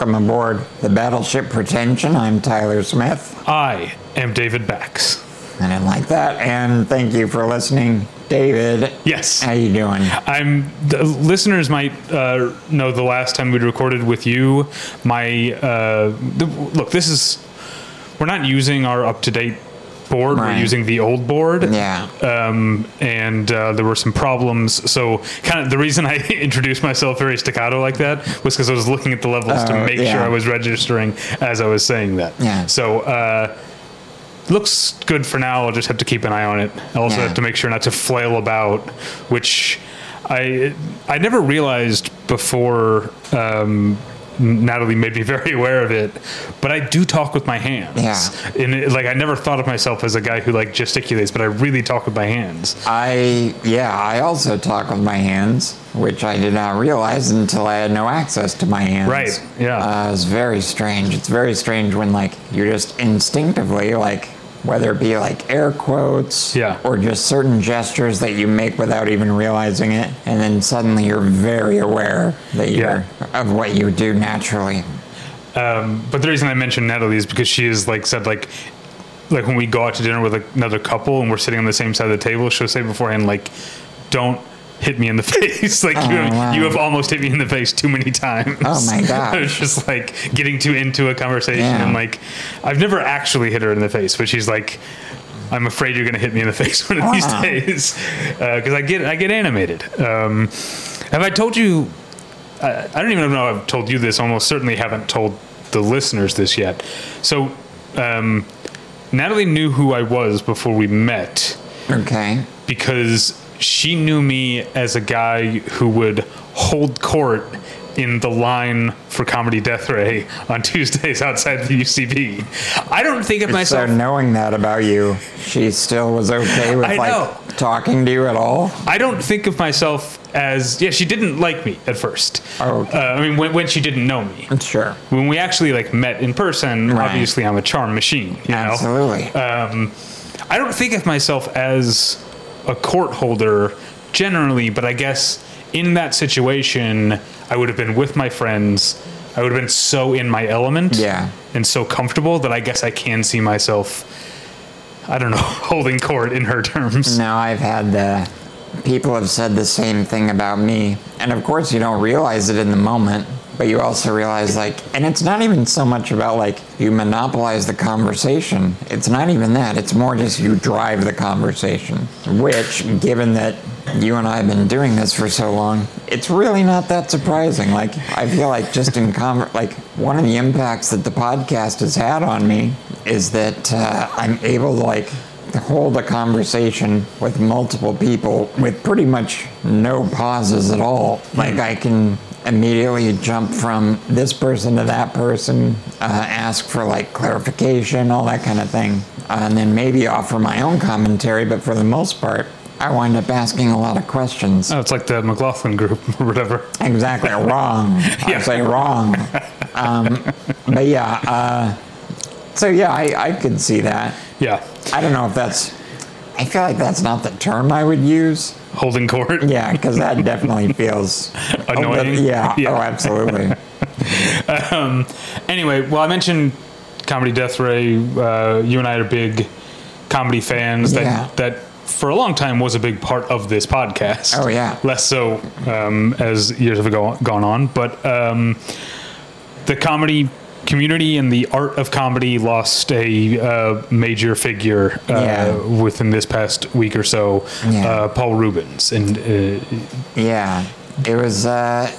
welcome aboard the Battleship Pretension. I'm Tyler Smith. I am David Bax. I didn't like that. And thank you for listening, David. Yes. How you doing? I'm. The listeners might uh, know the last time we recorded with you. My uh, the, look. This is. We're not using our up to date board. Right. We're using the old board. Yeah. Um, and uh, there were some problems. So, kind of the reason I introduced myself very staccato like that was because I was looking at the levels to Oh, make yeah. sure I was registering as I was saying that. Yeah. So. Uh, looks good for now. I'll just have to keep an eye on it. I also Yeah. have to make sure not to flail about, which I I never realized before. Um, Natalie made me very aware of it, but I do talk with my hands. Yeah. and it, like I never thought of myself as a guy who like gesticulates, but I really talk with my hands. I, yeah, I also talk with my hands, which I did not realize until I had no access to my hands. Right, yeah. Uh, it's very strange. It's very strange when, like, you're just instinctively, like, whether it be like air quotes Yeah. or just certain gestures that you make without even realizing it, and then suddenly you're very aware that you're of what you do naturally. Um, but the reason I mentioned Natalie is because she has like said like like when we go out to dinner with another couple and we're sitting on the same side of the table, she'll say beforehand like, "Don't hit me in the face." like you, Oh, wow. you have almost hit me in the face too many times. Oh, my gosh. it's just like getting too into a conversation Yeah. and like I've never actually hit her in the face, but she's like. I'm afraid you're going to hit me in the face one of these days because I get I get animated. Um, have I told you I don't even know if I've told you this. Almost certainly haven't told the listeners this yet. So, um, Natalie knew who I was before we met Okay. because she knew me as a guy who would hold court in the line for Comedy Death Ray on Tuesdays outside the UCB. I don't think of So myself. knowing that about you, she still was okay with I like know. talking to you at all. I don't think of myself as yeah. She didn't like me at first. Oh, okay. Uh, I mean, when, when she didn't know me. Sure. when we actually like met in person, Right. obviously I'm a charm machine. You know? Absolutely. Um, I don't think of myself as a court holder generally, but I guess in that situation, I would have been with my friends. I would have been so in my element Yeah. and so comfortable that I guess I can see myself, I don't know, holding court in her terms. Now I've had the people have said the same thing about me, and of course you don't realize it in the moment, but you also realize like, and it's not even so much about like you monopolize the conversation. It's not even that. It's more just you drive the conversation. Which, given that you and I have been doing this for so long, it's really not that surprising. Like I feel like just in conver- like one of the impacts that the podcast has had on me is that uh, I'm able to like to hold a conversation with multiple people with pretty much no pauses at all. Like I can immediately jump from this person to that person, uh, ask for like clarification, all that kind of thing, uh, and then maybe offer my own commentary. But for the most part, I wind up asking a lot of questions. Oh, it's like the McLaughlin group or whatever. Exactly wrong. I say wrong. Um, but yeah. Uh, so yeah, I, I could see that. Yeah. I don't know if that's. I feel like that's not the term I would use. Holding court. Yeah, because that definitely feels bit- Annoying? yeah, Yeah. Oh, absolutely. Um, anyway, well, I mentioned Comedy Death Ray. Uh, you and I are big comedy fans. That Yeah. that for a long time was a big part of this podcast. Oh, yeah. Less so um, as years have gone on, but um, the comedy community and the art of comedy lost a uh, major figure uh, Yeah. within this past week or so. Yeah. Uh, Paul Reubens, and uh, Yeah, it was. Uh,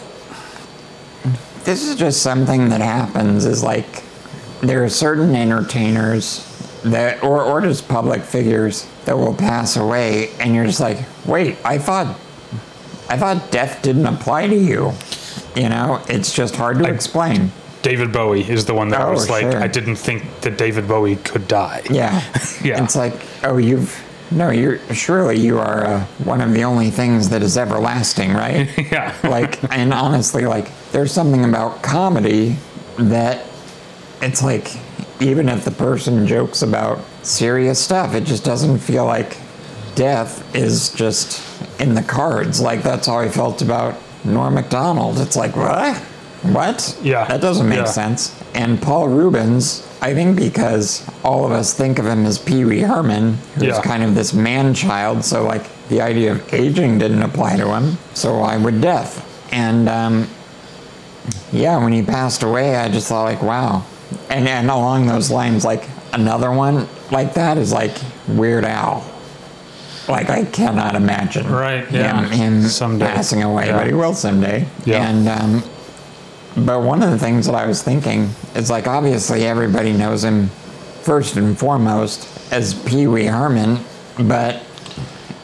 this is just something that happens. Is like there are certain entertainers that, or or just public figures that will pass away, and you're just like, wait, I thought, I thought death didn't apply to you. You know, it's just hard to explain. David Bowie is the one that Oh, was like, sure. I didn't think that David Bowie could die. Yeah. Yeah. It's like, oh, you've. No, you're surely you are uh, one of the only things that is everlasting, right? Yeah. like, and honestly, like, there's something about comedy that it's like, even if the person jokes about serious stuff, it just doesn't feel like death is just in the cards. Like, that's how I felt about Norm Macdonald. It's like, what? What? Yeah. That doesn't make Yeah. sense. And Paul Reubens, I think because all of us think of him as Pee Wee Herman, who's Yeah. kind of this man child, so like the idea of aging didn't apply to him, so why would death? And um, yeah, when he passed away, I just thought like, wow. And and along those lines, like another one like that is like Weird Al. Like I cannot imagine Right, yeah. him, him Someday. passing away, Yeah. but he will someday. Yeah. And um, but one of the things that I was thinking is like obviously everybody knows him first and foremost as Pee Wee Herman, but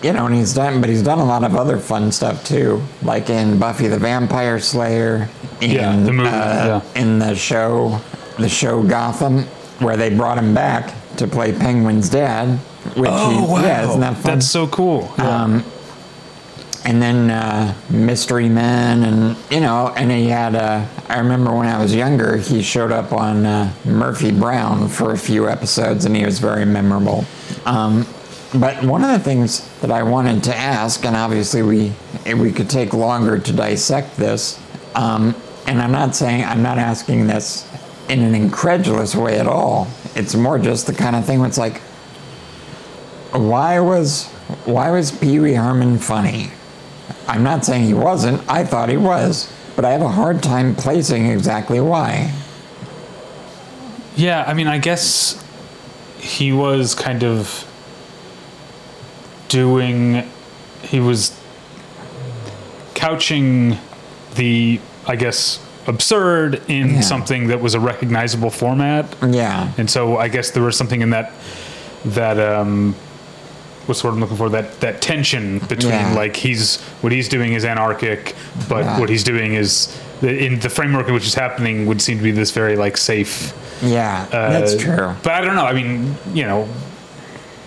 you know, and he's done, but he's done a lot of other fun stuff too, like in Buffy the Vampire Slayer, in, Yeah, the movie, uh, yeah. in the show, the show Gotham, where they brought him back to play Penguin's dad. Which oh he, yeah, isn't that fun? That's so cool. Yeah. Um, and then uh, Mystery Men, and you know, and he had. Uh, I remember when I was younger, he showed up on uh, Murphy Brown for a few episodes, and he was very memorable. Um, but one of the things that I wanted to ask, and obviously we we could take longer to dissect this, um, and I'm not saying I'm not asking this in an incredulous way at all. It's more just the kind of thing where it's like, why was why was Pee Wee Herman funny? I'm not saying he wasn't. I thought he was, but I have a hard time placing exactly why. Yeah, I mean, I guess he was kind of doing, he was couching the, I guess, absurd in Yeah. something that was a recognizable format. Yeah, And so I guess there was something in that, that, um, what's word I'm looking for? That, that tension between Yeah. like he's, what he's doing is anarchic, but Yeah. what he's doing is, in the framework in which it's happening would seem to be this very like safe, yeah, that's uh, true. But I don't know. I mean, you know,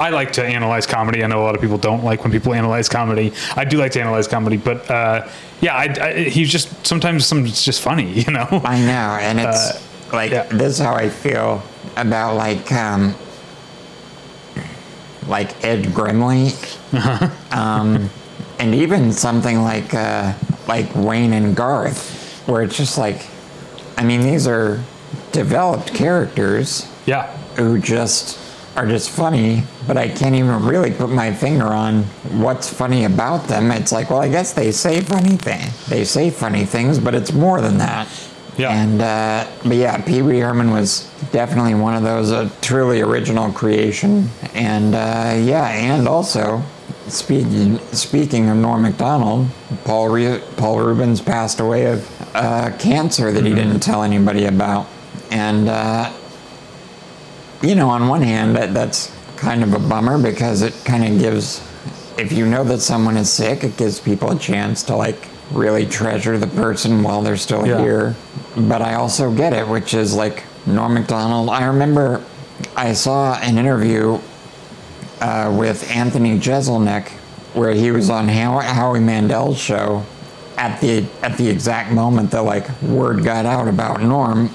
I like to analyze comedy. I know a lot of people don't like when people analyze comedy. I do like to analyze comedy, but uh, yeah, I, I, he's just sometimes some it's just funny, you know. I know, and it's Uh, like yeah. this is how I feel about like um like Ed Grimley, Uh-huh. um, and even something like uh, like Wayne and Garth, where it's just like, I mean, these are developed characters Yeah, who just are just funny, but I can't even really put my finger on what's funny about them. It's like, well, I guess they say funny thing. They say funny things, but it's more than that. Yeah. And uh, but yeah, Pee Wee Herman was definitely one of those a truly original creation. And uh, yeah, and also speaking speaking of Norm Macdonald, Paul Re- Paul Reubens passed away of uh, cancer that he didn't tell anybody about, and. Uh, you know, on one hand, that, that's kind of a bummer because it kind of gives, if you know that someone is sick, it gives people a chance to like really treasure the person while they're still Yeah. here. But I also get it, which is like Norm Macdonald. I remember I saw an interview uh, with Anthony Jeselnik where he was on How- Howie Mandel's show at the at the exact moment that like word got out about Norm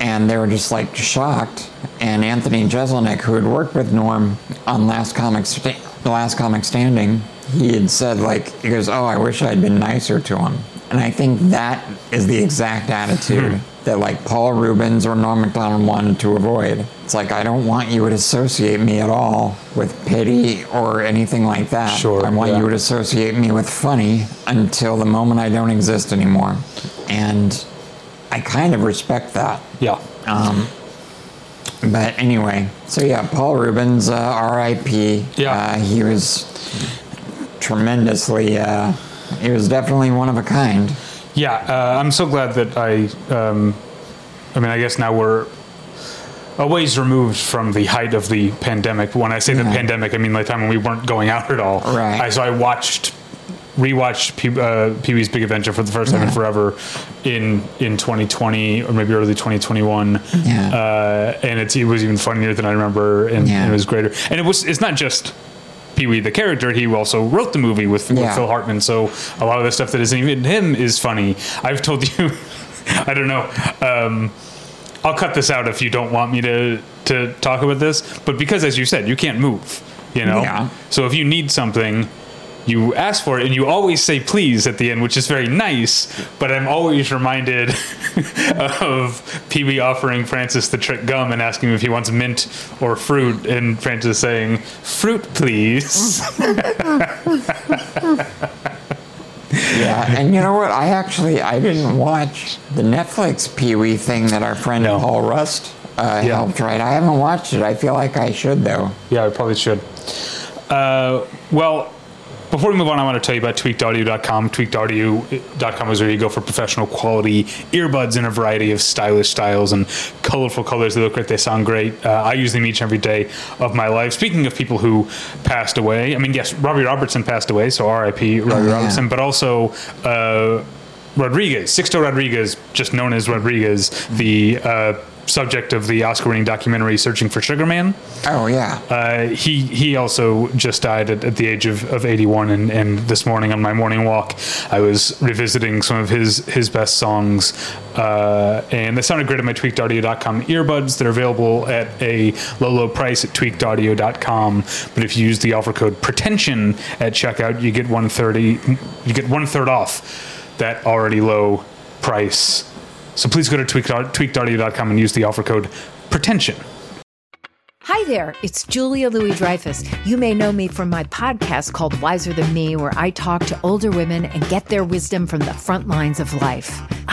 and they were just like shocked. And Anthony Jeselnik, who had worked with Norm on Last Comic, Sta- The Last Comic Standing, he had said like, he goes, "Oh, I wish I'd been nicer to him." And I think that is the exact attitude hmm. that like Paul Reubens or Norm Macdonald wanted to avoid. It's like I don't want you to associate me at all with pity or anything like that. Sure, I want yeah. you to associate me with funny until the moment I don't exist anymore. And I kind of respect that. yeah, um, But anyway, so yeah, Paul Reubens, uh, R.I.P. Yeah. Uh, he was tremendously, uh, he was definitely one of a kind. yeah. Uh, I'm so glad that I. Um, I mean, I guess now we're a ways removed from the height of the pandemic. When I say the pandemic, I mean the time when we weren't going out at all. Right. I, so I watched, rewatched Pee, uh, Pee Wee's Big Adventure for the first time in forever, in in 2020 or maybe early 2021. Yeah. Uh, and it's, it was even funnier than I remember, and, Yeah. and it was greater. And it was. It's not just. Pee Wee the character, he also wrote the movie with, with Yeah. Phil Hartman. So a lot of the stuff that isn't even him is funny. I've told you, I don't know. Um, I'll cut this out if you don't want me to to talk about this. But because, as you said, you can't move. You know. Yeah. So if you need something, you ask for it, and you always say please at the end, which is very nice. But I'm always reminded of Pee Wee offering Francis the trick gum and asking him if he wants mint or fruit, and Francis saying fruit, please. Yeah, and you know what? I actually I didn't watch the Netflix Pee Wee thing that our friend No. Paul Rust uh, Yeah. helped write. I haven't watched it. I feel like I should though. Yeah, I probably should. Uh, well, before we move on, I want to tell you about tweakedaudio.com. Tweakedaudio.com is where you go for professional quality earbuds in a variety of stylish styles and colorful colors. They look great, they sound great. Uh, I use them each and every day of my life. Speaking of people who passed away, I mean, yes, Robbie Robertson passed away, so RIP Robbie yeah. Robertson, but also. Uh, Rodriguez, Sixto Rodriguez, just known as Rodriguez, the uh, subject of the Oscar-winning documentary "Searching for Sugar Man." Oh yeah. Uh, he he also just died at, at the age of, of 81 and, and this morning on my morning walk I was revisiting some of his his best songs uh, and they sounded great at my tweakedaudio.com earbuds they're available at a low low price at tweakedaudio.com but if you use the offer code pretension at checkout you get 130 you get one third off that already low price so please go to tweaked, tweakedaudio.com and use the offer code pretension Hi there, it's Julia Louis Dreyfus. You may know me from my podcast called Wiser Than Me, where I talk to older women and get their wisdom from the front lines of life.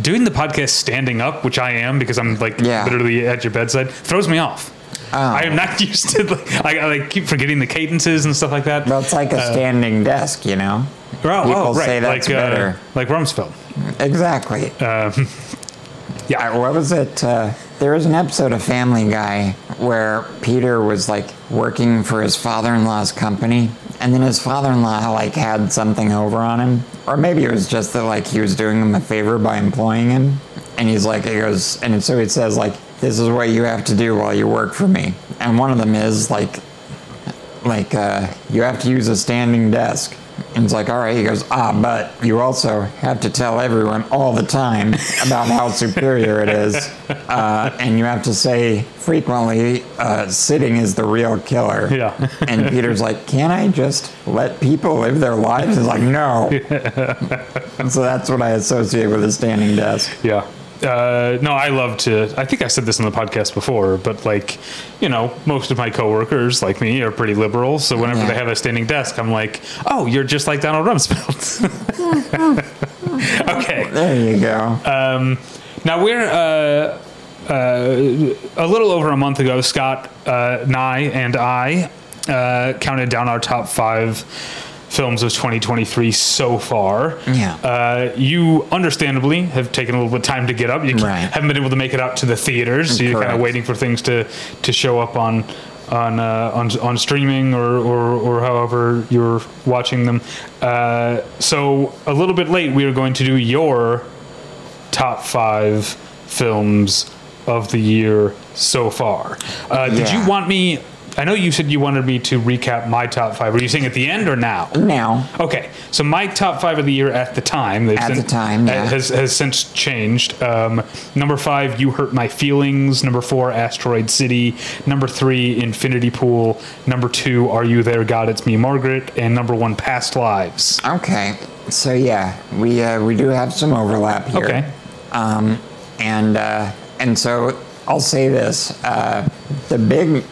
doing the podcast standing up, which I am because I'm like Yeah. literally at your bedside, throws me off. I am not used to like I, I like keep forgetting the cadences and stuff like that. Well, it's like a standing desk, you know. oh, people oh, right, say that's like better. Uh, like Rumsfeld. Exactly. Yeah, Uh, what was it? Uh, there was an episode of Family Guy where Peter was like working for his father-in-law's company, and then his father-in-law like had something over on him, or maybe it was just that like he was doing him a favor by employing him, and he's like, he goes, and so he says like, this is what you have to do while you work for me, and one of them is like, like uh, you have to use a standing desk. And it's like, all right. He goes, ah, but you also have to tell everyone all the time about how superior it is. Uh, and you have to say frequently, uh, sitting is the real killer. Yeah. and Peter's like, can't I just let people live their lives? He's like, no. and so that's what I associate with a standing desk. yeah. Uh, no, I love to. I think I said this on the podcast before, but like, you know, most of my coworkers, like me, are pretty liberal. So whenever Yeah. they have a standing desk, I'm like, oh, you're just like Donald Rumsfeld. okay. There you go. Now we're uh, uh, a little over a month ago. Scott, uh, Nye, and I uh, counted down our top five films of 2023 so far. Yeah. Uh, you understandably have taken a little bit of time to get up. You Right. haven't been able to make it out to the theaters, so you're kind of waiting for things to to show up on. On, uh, on on streaming or, or, or however you're watching them, uh, so a little bit late. We are going to do your top five films of the year so far. Uh, Did you want me? I know you said you wanted me to recap my top five. Were you saying at the end or now? now, Okay, so my top five of the year at the time. At since- the time, yeah. has has since changed. Um, number five, "You Hurt My Feelings." Number four, "Asteroid City." Number three, "Infinity Pool." Number two, "Are You There, God? It's Me, Margaret." And number one, "Past Lives." okay. So yeah, we uh, we do have some overlap here. Okay. Um, and uh, and so I'll say this: uh, the big,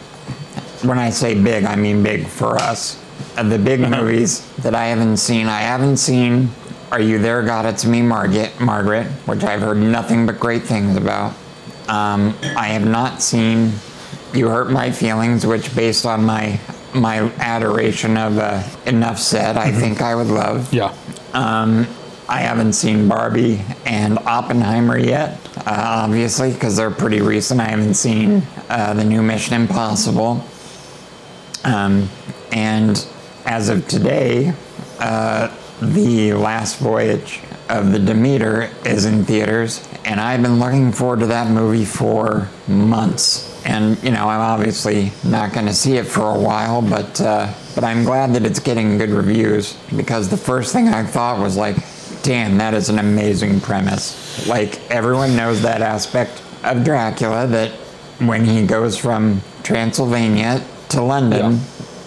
when I say big, I mean big for us. Uh, the big movies that I haven't seen, I haven't seen. Are you there, God? It's me, Margaret. Margaret, which I've heard nothing but great things about. Um, I have not seen. You hurt my feelings, which, based on my my adoration of uh, Enough Said, I think I would love. Yeah. Um, I haven't seen Barbie and Oppenheimer yet, uh, obviously, because they're pretty recent. I haven't seen uh, the new Mission Impossible. Um, and as of today, uh, the last voyage of the Demeter is in theaters, and I've been looking forward to that movie for months. And you know, I'm obviously not going to see it for a while, but uh, but I'm glad that it's getting good reviews because the first thing I thought was like, damn, that is an amazing premise. Like everyone knows that aspect of Dracula that when he goes from Transylvania to London,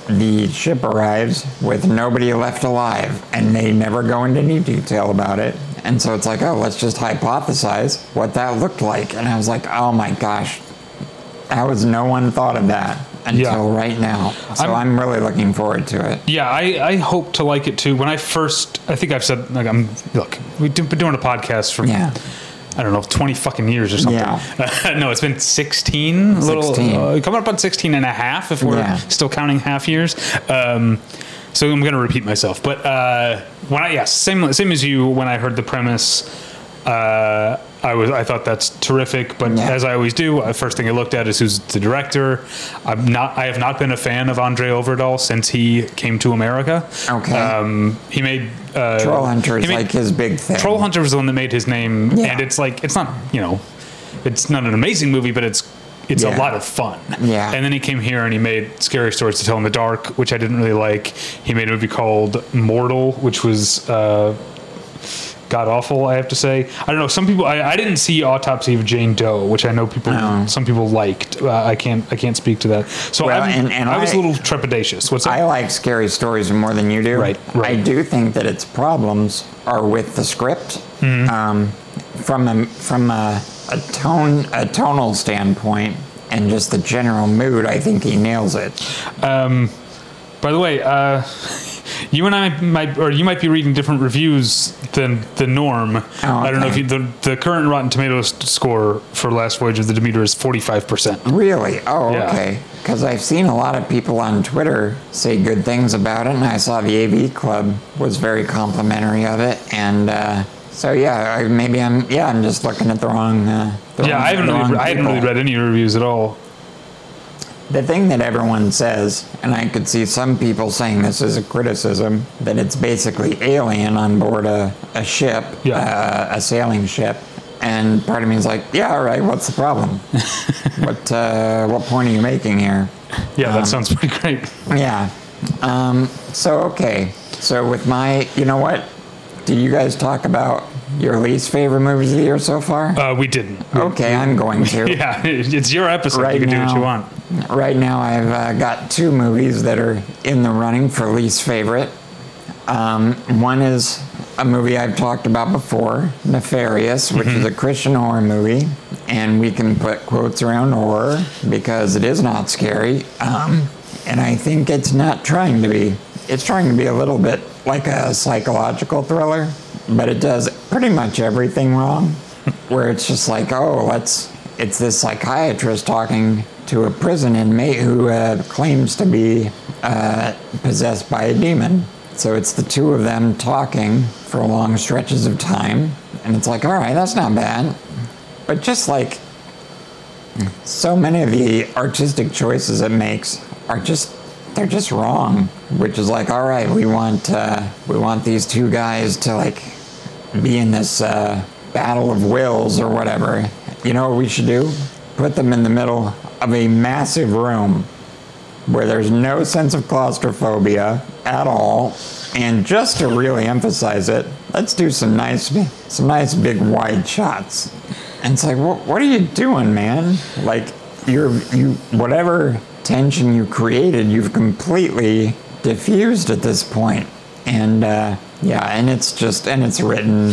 the ship arrives with nobody left alive, and they never go into any detail about it. And so it's like, oh, let's just hypothesize what that looked like. And I was like, oh my gosh, how has no one thought of that until Yeah. right now? So I'm- I'm, really looking forward to it. Yeah, I, I hope to like it too. When I first, I think I've said, like, I'm, look, we've been doing a podcast for, Yeah. I don't know, 20 fucking years or something. Yeah. no, it's been 16, little, 16. uh, coming up on 16 and a half if we're Yeah. still counting half years. Um, so I'm going to repeat myself. But uh, when I, yes, same, same as you, when I heard the premise, uh, I was I thought that's terrific, but Yeah. as I always do, first thing I looked at is who's the director. I'm not I have not been a fan of André Øvredal since he came to America. Okay. Um, he made uh, Troll Hunter is like his big thing. Troll Hunter was the one that made his name, Yeah. and it's like it's not you know, it's not an amazing movie, but it's it's a lot of fun. Yeah. And then he came here and he made Scary Stories to Tell in the Dark, which I didn't really like. He made a movie called Mortal, which was uh, god awful. I have to say. I don't know. Some people. I, I didn't see Autopsy of Jane Doe, which I know people. No. Some people liked. Uh, I can't. I can't speak to that. So Well, and- and I was a I- little trepidatious. What's that? I like scary stories more than you do. Right, right. I do think that its problems are with the script. Mm-hmm. Um, from a from a, a tone a tonal standpoint and just the general mood, I think he nails it. By the way, uh, you and I might, or you might be reading different reviews than the norm. I don't know if you, the the current Rotten Tomatoes score for Last Voyage of the Demeter is forty five percent. Really? Oh, Yeah. okay. Because I've seen a lot of people on Twitter say good things about it, and I saw the AV Club was very complimentary of it, and uh, so yeah, maybe I'm yeah I'm just looking at the wrong. Uh, the Yeah, wrong- I haven't really, I haven't really read any reviews at all. The thing that everyone says, and I could see some people saying this as a criticism, that it's basically alien on board a, a ship, Yeah. uh, a sailing ship. And part of me is like, yeah, all right, what's the problem? what uh, what point are you making here? Yeah, that Um, sounds pretty great. Yeah. Um, so okay. So with my, you know what? Did you guys talk about your least favorite movies of the year so far? Uh, we didn't. okay, I'm going to. Yeah, it's your episode. Right you can do what you want. Right now, I've uh, got two movies that are in the running for least favorite. Um, one is a movie I've talked about before, Nefarious, which is a Christian horror movie, and we can put quotes around horror because it is not scary. Um, and I think it's not trying to be. It's trying to be a little bit like a psychological thriller, but it does pretty much everything wrong. Where it's just like, oh, let's. It's this psychiatrist talking to a prison inmate who uh, claims to be uh, possessed by a demon. So it's the two of them talking for long stretches of time, and it's like, all right, that's not bad. But just like so many of the artistic choices it makes are just they're just wrong. Which is like, all right, we want uh, we want these two guys to like be in this uh, battle of wills or whatever. You know what we should do? Put them in the middle of a massive room where there's no sense of claustrophobia at all. And just to really emphasize it, let's do some nice, some nice big wide shots. And it's like, what, what are you doing, man? Like, you're you whatever tension you created, you've completely diffused at this point. And uh, yeah, and it's just and it's written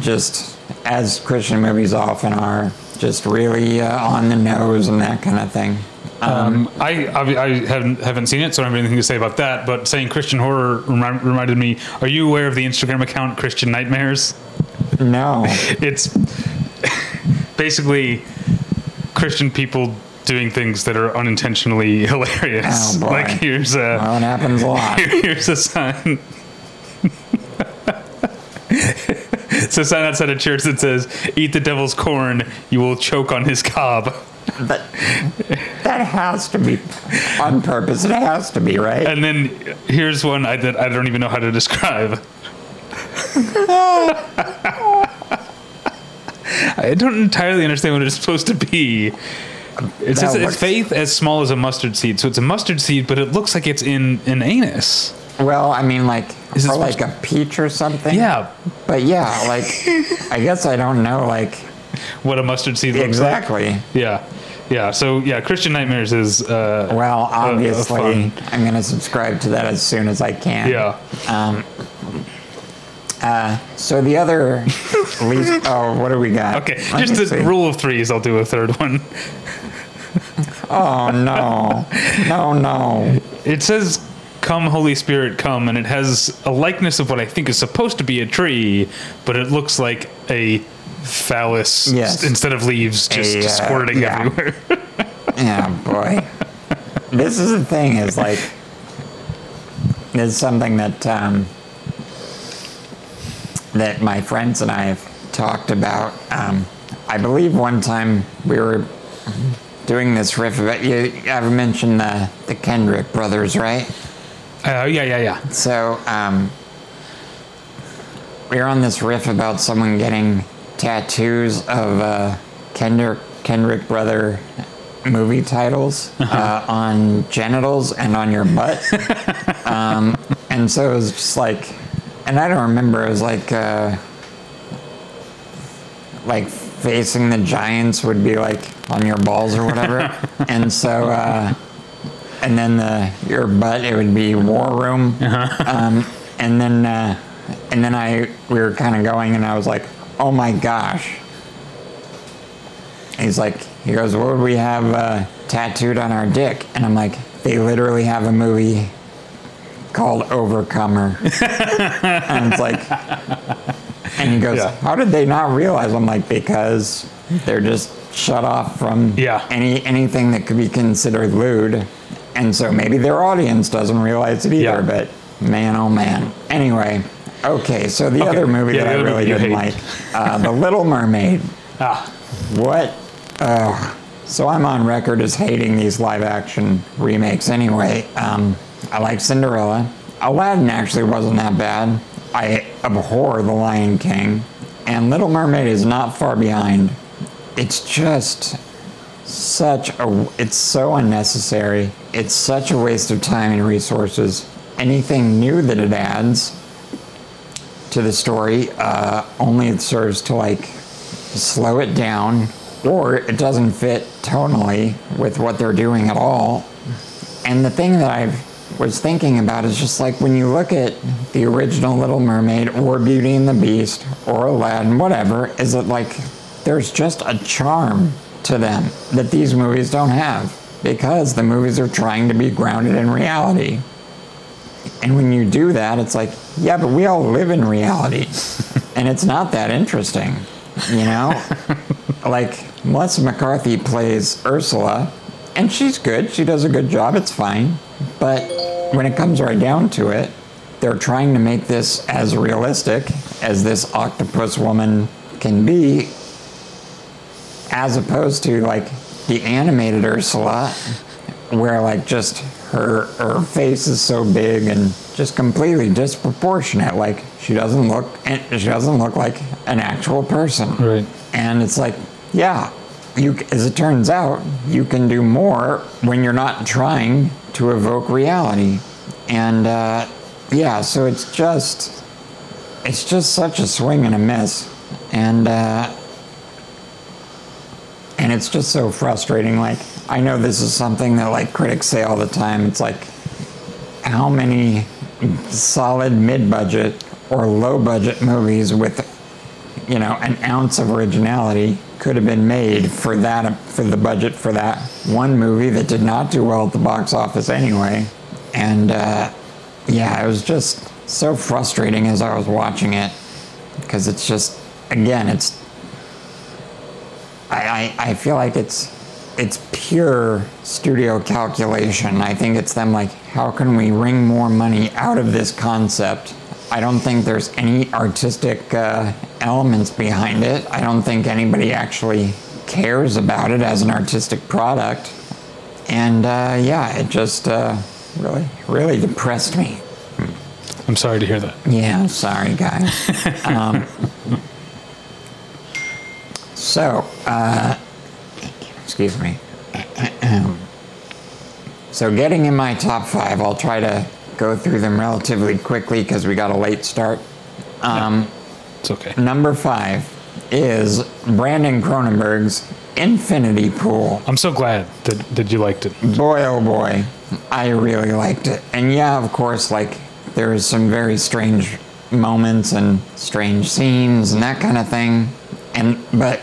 just as Christian movies often are, just really uh, on the nose and that kind of thing. Um, I, I, I haven't, haven't seen it, so I don't have anything to say about that. But saying Christian horror remi- reminded me. Are you aware of the Instagram account Christian Nightmares? No. It's basically Christian people doing things that are unintentionally hilarious. Oh, boy. Like here's a Well, it happens a lot. here's a sign. It's a sign outside a church that says, "Eat the devil's corn, you will choke on his cob." But that has to be on purpose. It has to be, right? And then here's one I, that I don't even know how to describe. I don't entirely understand what it's supposed to be. It says it's faith as small as a mustard seed. So it's a mustard seed, but it looks like it's in an anus. Well, I mean, like, Is it or like a peach or something. Yeah. But yeah, like, I guess I don't know, like, What a mustard seed looks exactly. like. Yeah. Yeah. So yeah, Christian Nightmares is uh Well, a- a obviously, I'm going to subscribe to that as soon as I can. yeah. Um, uh, So the other least. Oh, what do we got? Okay. Let Just the see. rule of threes, I'll do a third one. Oh no, no, no. It says come Holy Spirit come and it has a likeness of what I think is supposed to be a tree, but it looks like a phallus Yes. instead of leaves just A, uh, squirting yeah. everywhere. Yeah, boy. this is the thing. Is like, is something that um, that my friends and I have talked about. Um, I believe one time we were doing this riff about you. I've mentioned the the Kendrick brothers, right? Uh, yeah, yeah, yeah. So, um, we were on this riff about someone getting tattoos of uh, Kendrick Kendrick brother movie titles uh, on genitals and on your butt. um, and so it was just like, and I don't remember. It was like, uh, like facing the giants would be like on your balls or whatever. and so. Uh, and then the your butt it would be war room. Um, and then uh, and then i we were kind of going and i was like oh my gosh. He's like he goes what would we have uh, tattooed on our dick? And i'm like they literally have a movie called overcomer. And it's like and he goes Yeah. how did they not realize? I'm like because they're just shut off from Yeah. any anything that could be considered lewd and so maybe their audience doesn't realize it either Yeah. but man oh man. Anyway okay so the Okay. other movie Yeah, that i really didn't hate. like uh, the little mermaid. Ah, what oh so i'm on record as hating these live action remakes anyway. Um, i like cinderella. Aladdin actually wasn't that bad. I abhor the lion king. And little mermaid is not far behind. It's just such a it's so unnecessary it's such a waste of time and resources. Anything new that it adds to the story uh, only serves to like slow it down or it doesn't fit tonally with what they're doing at all. And the thing that i was thinking about is just like when you look at the original little mermaid or beauty and the beast or aladdin whatever is it like there's just a charm to them that these movies don't have because the movies are trying to be grounded in reality and when you do that, it's like, yeah, but we all live in reality. and it's not that interesting, you know? like, Melissa McCarthy plays Ursula, and she's good. She does a good job. It's fine. But when it comes right down to it, they're trying to make this as realistic as this octopus woman can be, as opposed to like the animated Ursula, where like just her her face is so big and just completely disproportionate. Like she doesn't look she doesn't look like an actual person. Right. And it's like, yeah, you as it turns out, you can do more when you're not trying to evoke reality. And uh, yeah, so it's just it's just such a swing and a miss. And uh, and it's just so frustrating like i know this is something that like critics say all the time. It's like how many solid mid-budget or low-budget movies with you know an ounce of originality could have been made for that for the budget for that one movie that did not do well at the box office anyway? And uh, yeah it was just so frustrating as i was watching it because it's just again it's I, I, I feel like it's it's pure studio calculation. I think it's them like, how can we wring more money out of this concept? I don't think there's any artistic uh, elements behind it. I don't think anybody actually cares about it as an artistic product. And uh, yeah, it just uh, really, really depressed me. I'm sorry to hear that. Yeah, sorry, guys. um, so, uh, excuse me. so, getting in my top five, I'll try to go through them relatively quickly because we got a late start. Um, It's okay. Number five is Brandon Cronenberg's Infinity Pool. I'm so glad that, that you liked it. Boy, oh boy, I really liked it. And yeah, of course, like, there's some very strange moments and strange scenes and that kind of thing. And, but,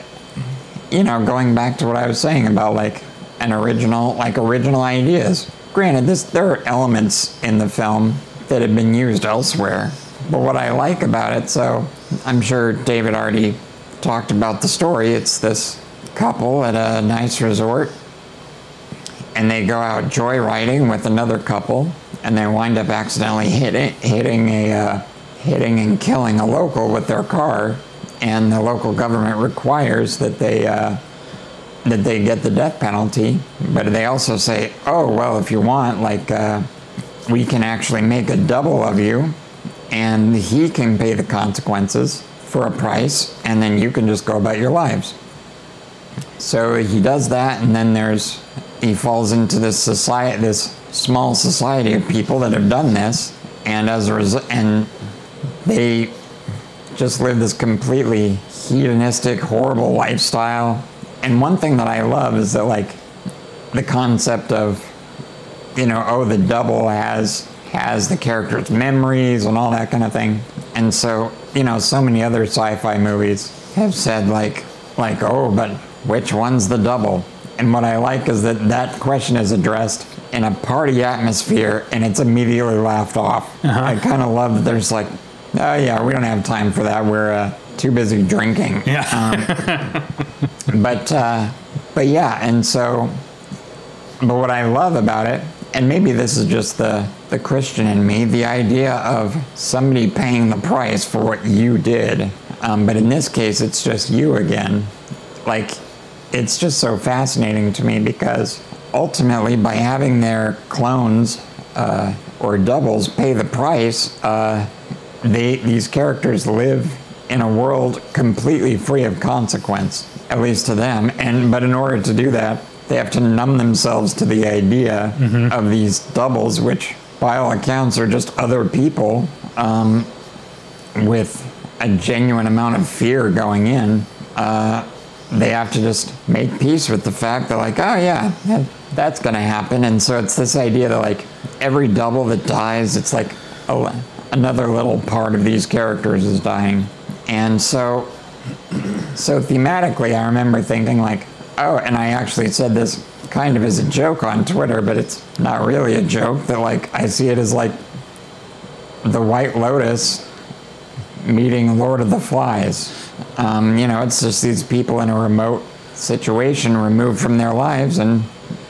you know, going back to what I was saying about, like, an original, like, original ideas. Granted, this, there are elements in the film that have been used elsewhere. But what I like about it, so I'm sure David already talked about the story. It's this couple at a nice resort and they go out joyriding with another couple, and they wind up accidentally hitting hitting a uh, hitting and killing a local with their car, and the local government requires that they uh, that they get the death penalty, but they also say, oh well, if you want, like uh, we can actually make a double of you, and he can pay the consequences for a price, and then you can just go about your lives. So he does that, and then there's he falls into this society, this small society of people that have done this, and as a result, and they just live this completely hedonistic, horrible lifestyle. And one thing that I love is that like the concept of you know, oh, the double has has the character's memories and all that kind of thing. And so, you know, so many other sci-fi movies have said like like, oh, but which one's the double? And what I like is that that question is addressed in a party atmosphere and it's immediately laughed off. Uh-huh. I kind of love that there's like, oh yeah, we don't have time for that. We're uh, too busy drinking. Yeah. But uh, but yeah, and so but what I love about it, and maybe this is just the the Christian in me, the idea of somebody paying the price for what you did. Um, but in this case, it's just you again. Like, it's just so fascinating to me because ultimately, by having their clones uh, or doubles pay the price, uh, they these characters live in a world completely free of consequence, at least to them. And but in order to do that, they have to numb themselves to the idea of these doubles, which by all accounts are just other people um, with a genuine amount of fear going in. Uh, they have to just make peace with the fact that, like, oh yeah, that- that's gonna happen. And so it's this idea that, like, every double that dies, it's like a, another little part of these characters is dying. And so, so thematically, I remember thinking, like, oh, and I actually said this kind of as a joke on Twitter, but it's not really a joke. That, like, I see it as like the White Lotus meeting Lord of the Flies. Um, you know, it's just these people in a remote situation removed from their lives, and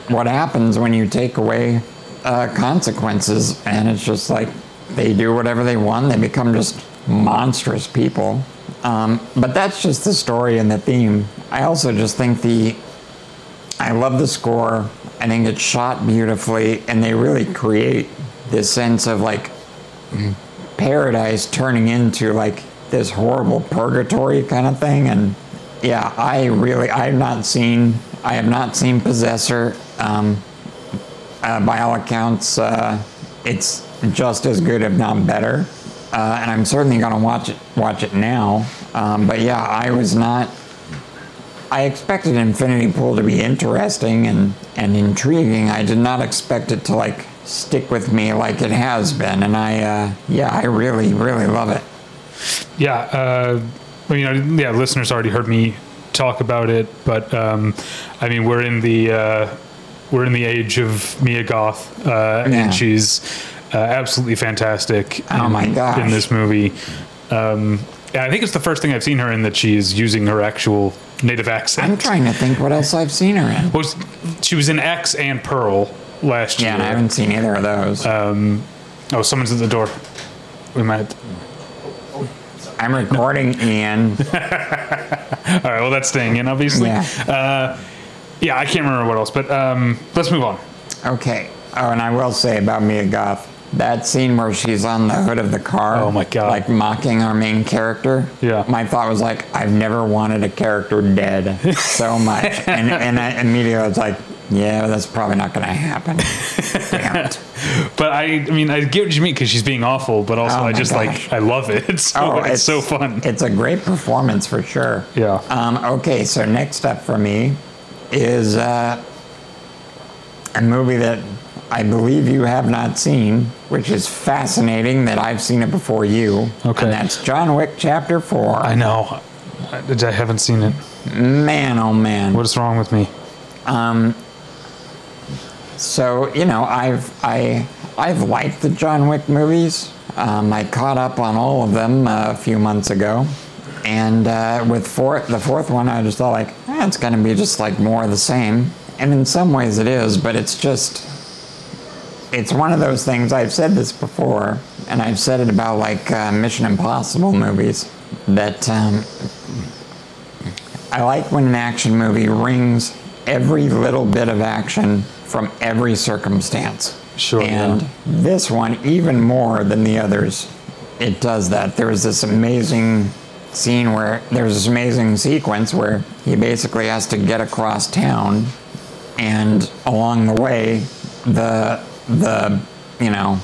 what happens when you take away uh, consequences, and it's just like they do whatever they want, they become just monstrous people. Um, but that's just the story and the theme. I also just think the I love the score. I think it's shot beautifully, and they really create this sense of like paradise turning into like this horrible purgatory kind of thing. And yeah, I really, I have not seen, I have not seen Possessor. Um, uh, by all accounts, uh, it's just as good, if not better. Uh, and I'm certainly going to watch it, watch it now. Um, but yeah, I was not. I expected Infinity Pool to be interesting and, and intriguing. I did not expect it to like stick with me like it has been, and I uh, yeah, I really really love it. Yeah, uh, you know, yeah, listeners already heard me talk about it, but um, I mean, we're in the uh, we're in the age of Mia Goth, uh, Yeah. and she's uh, absolutely fantastic. Oh in, my gosh. in this movie. Um, yeah, I think it's the first thing I've seen her in that she is using her actual native accent. I'm trying to think what else I've seen her in. Well, she was in X and Pearl last year. Yeah, I haven't seen either of those. oh, someone's at the door. We might. I'm recording, Ian. All right, well, that's staying in, obviously. Yeah. Yeah, I can't remember what else, but um, let's move on. Okay. Oh, and I will say about Mia Goth, that scene where she's on the hood of the car. Oh my God. Like mocking our main character. Yeah. My thought was like, I've never wanted a character dead so much, and and I immediately was like, yeah, that's probably not going to happen. Damn it. But I, I mean, I get what you mean because she's being awful, but also Oh I just gosh. like I love it. It's so, it's, so fun. It's a great performance for sure. Yeah. Um, okay, so next up for me is uh, a movie that I believe you have not seen, which is fascinating that I've seen it before you. Okay. And that's John Wick Chapter 4. I know. I, I haven't seen it. Man, oh man. What is wrong with me? Um, So you know, I've I I've liked the John Wick movies. Um, I caught up on all of them uh, a few months ago, and uh, with four, the fourth one, I just thought like, eh, it's gonna be just like more of the same. And in some ways, it is, but it's just it's one of those things. I've said this before, and I've said it about like uh, Mission Impossible movies that. Um, I like when an action movie wrings every little bit of action from every circumstance. Sure, And yeah. this one, even more than the others, it does that. There's this amazing scene where there's this amazing sequence where he basically has to get across town, and along the way, the the you know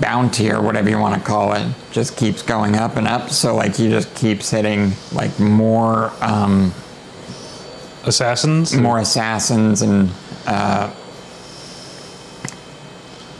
bounty or whatever you want to call it just keeps going up and up. So like he just keeps hitting like more um, Assassins? more assassins and uh,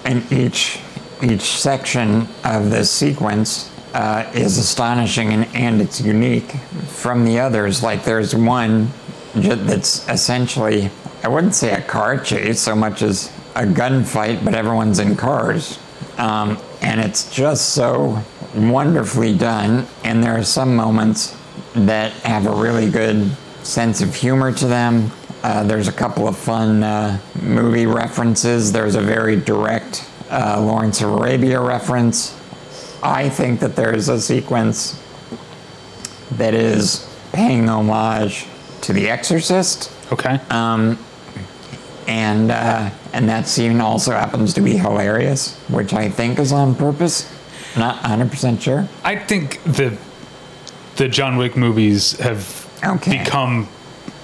and each each section of this sequence uh, is astonishing and, and it's unique from the others. Like there's one that's essentially I wouldn't say a car chase so much as a gunfight, but everyone's in cars, um, and it's just so wonderfully done. And there are some moments that have a really good sense of humor to them. Uh, there's a couple of fun uh, movie references. There's a very direct uh, Lawrence of Arabia reference. I think that there's a sequence that is paying homage to The Exorcist, Okay. and uh, and that scene also happens to be hilarious, which I think is on purpose. Not 100% sure. I think the the John Wick movies have Okay. become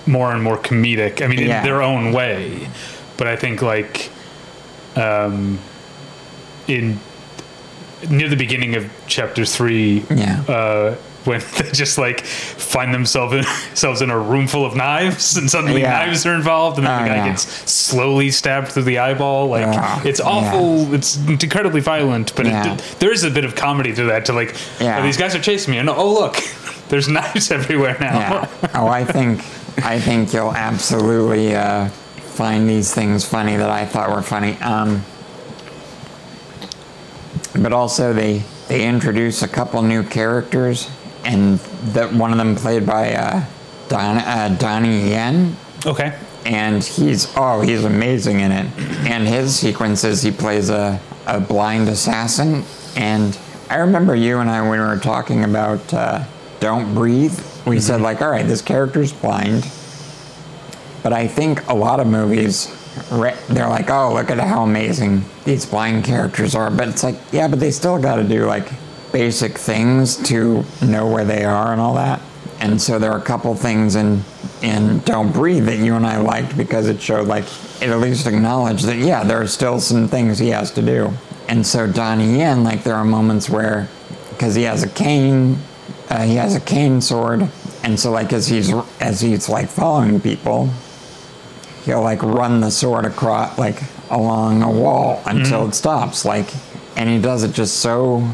more and more comedic. I mean, Yeah. in their own way, but I think like um, in near the beginning of chapter three, Yeah. uh, when they just like find themselves in, themselves in a room full of knives and suddenly Yeah. knives are involved and then Oh, the guy yeah. gets slowly stabbed through the eyeball like Yeah. it's awful it's incredibly violent but Yeah. it, there is a bit of comedy to that to like Yeah. oh, these guys are chasing me and oh look there's knives everywhere now Yeah. Oh, I think I think you'll absolutely uh, find these things funny that I thought were funny. Um, but also they they introduce a couple new characters, and that one of them played by uh, Don, uh, Donnie Yen, okay and he's oh he's amazing in it. And his sequences he plays a a blind assassin, and I remember you and I when we were talking about uh, Don't Breathe. We said like, all right, this character's blind, but I think a lot of movies. They're like, oh, look at how amazing these blind characters are. But it's like, yeah, but they still got to do like basic things to know where they are and all that. And so there are a couple things in in Don't Breathe that you and I liked because it showed like it at least acknowledged that yeah, there are still some things he has to do. And so Donnie Yen, like there are moments where because he has a cane, uh, he has a cane sword, and so like as he's as he's like following people, he'll like run the sword across like along a wall until it stops like and he does it just so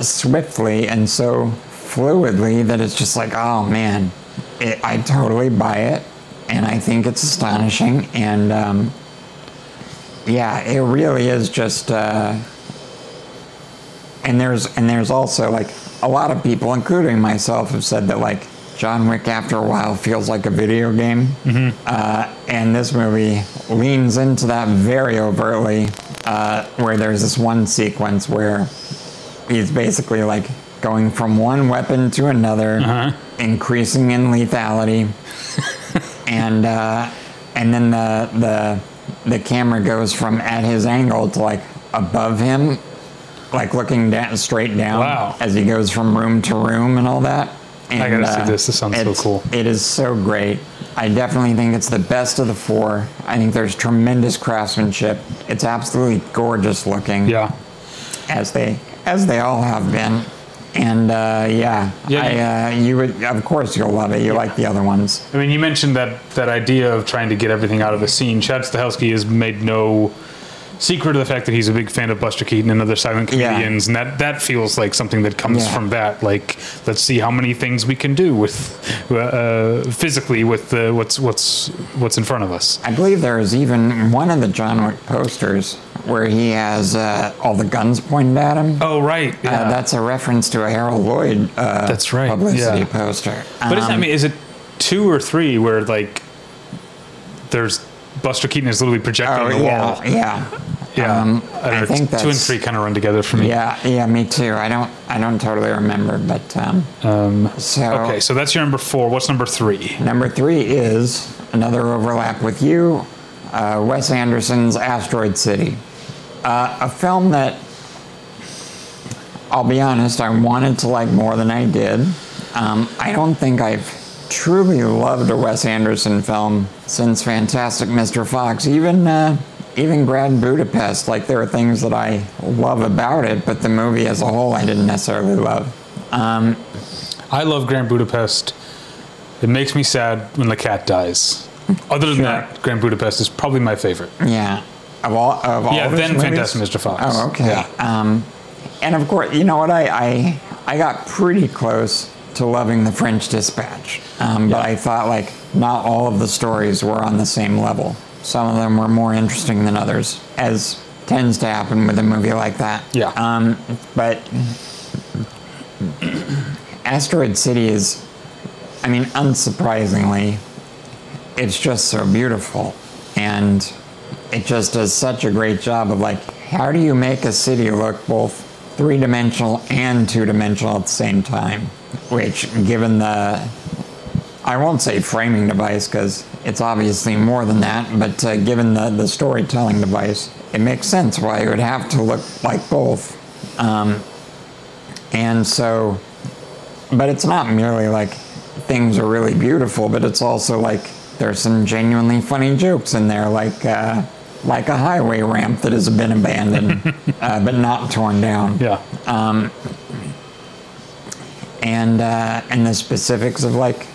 swiftly and so fluidly that it's just like oh man it, i totally buy it and i think it's astonishing and um, yeah it really is just uh, and there's and there's also like a lot of people including myself have said that like john wick after a while feels like a video game. Uh, and this movie leans into that very overtly uh, where there's this one sequence where he's basically like going from one weapon to another increasing in lethality and uh, and then the the the camera goes from at his angle to like above him, like looking down straight down Wow. as he goes from room to room and all that. And, uh, I gotta see this. This sounds so cool. It is so great. I definitely think it's the best of the four. I think there's tremendous craftsmanship. It's absolutely gorgeous looking Yeah. as they as they all have been. And uh, yeah, Yeah, I, uh, you would of course you'll love it. You like the other ones. I mean, you mentioned that that idea of trying to get everything out of a scene. Chad Stahelski has made no secret of the fact that he's a big fan of Buster Keaton and other silent Yeah. comedians, and that that feels like something that comes Yeah. from that. Like, let's see how many things we can do with uh, physically with the, what's what's what's in front of us. I believe there is even one of the John Wick posters where he has uh, all the guns pointed at him. Oh, right. Yeah. Uh, that's a reference to a Harold Lloyd uh, That's right, publicity yeah. poster. but is, I Um, mean, is it two or three where like there's Buster Keaton is literally projecting oh on the yeah, wall? yeah, Yeah, Um, I, I think two and three kind of run together for me. yeah, yeah. Me too. I don't, I don't totally remember, but um, so Okay, so that's your number four. What's number three? Number three is another overlap with you, uh, Wes Anderson's Asteroid City. Uh, a film that, I'll be honest, I wanted to like more than I did. Um, I don't think I've truly loved a Wes Anderson film since Fantastic Mr. Fox. Even uh, even Grand Budapest, like there are things that I love about it, but the movie as a whole I didn't necessarily love. Um, I love Grand Budapest. It makes me sad when the cat dies. Other than Sure. that, Grand Budapest is probably my favorite. Yeah. Of all of all Yeah, of then movies? Fantastic Mr. Fox. Oh, okay. Yeah. Um, and of course, you know what? I, I I got pretty close to loving The French Dispatch, um, but I thought like not all of the stories were on the same level. Some of them were more interesting than others, as tends to happen with a movie like that. Yeah. Um, but Asteroid City is, I mean, unsurprisingly, it's just so beautiful and it just does such a great job of like how do you make a city look both three-dimensional and two-dimensional at the same time? Which given the i won't say framing device because it's obviously more than that but uh, given the, the storytelling device it makes sense why it would have to look like both. Um, and so but it's not merely like things are really beautiful, but it's also like there's some genuinely funny jokes in there, like uh, like a highway ramp that has been abandoned uh, but not torn down, Yeah. Um, and uh, and the specifics of like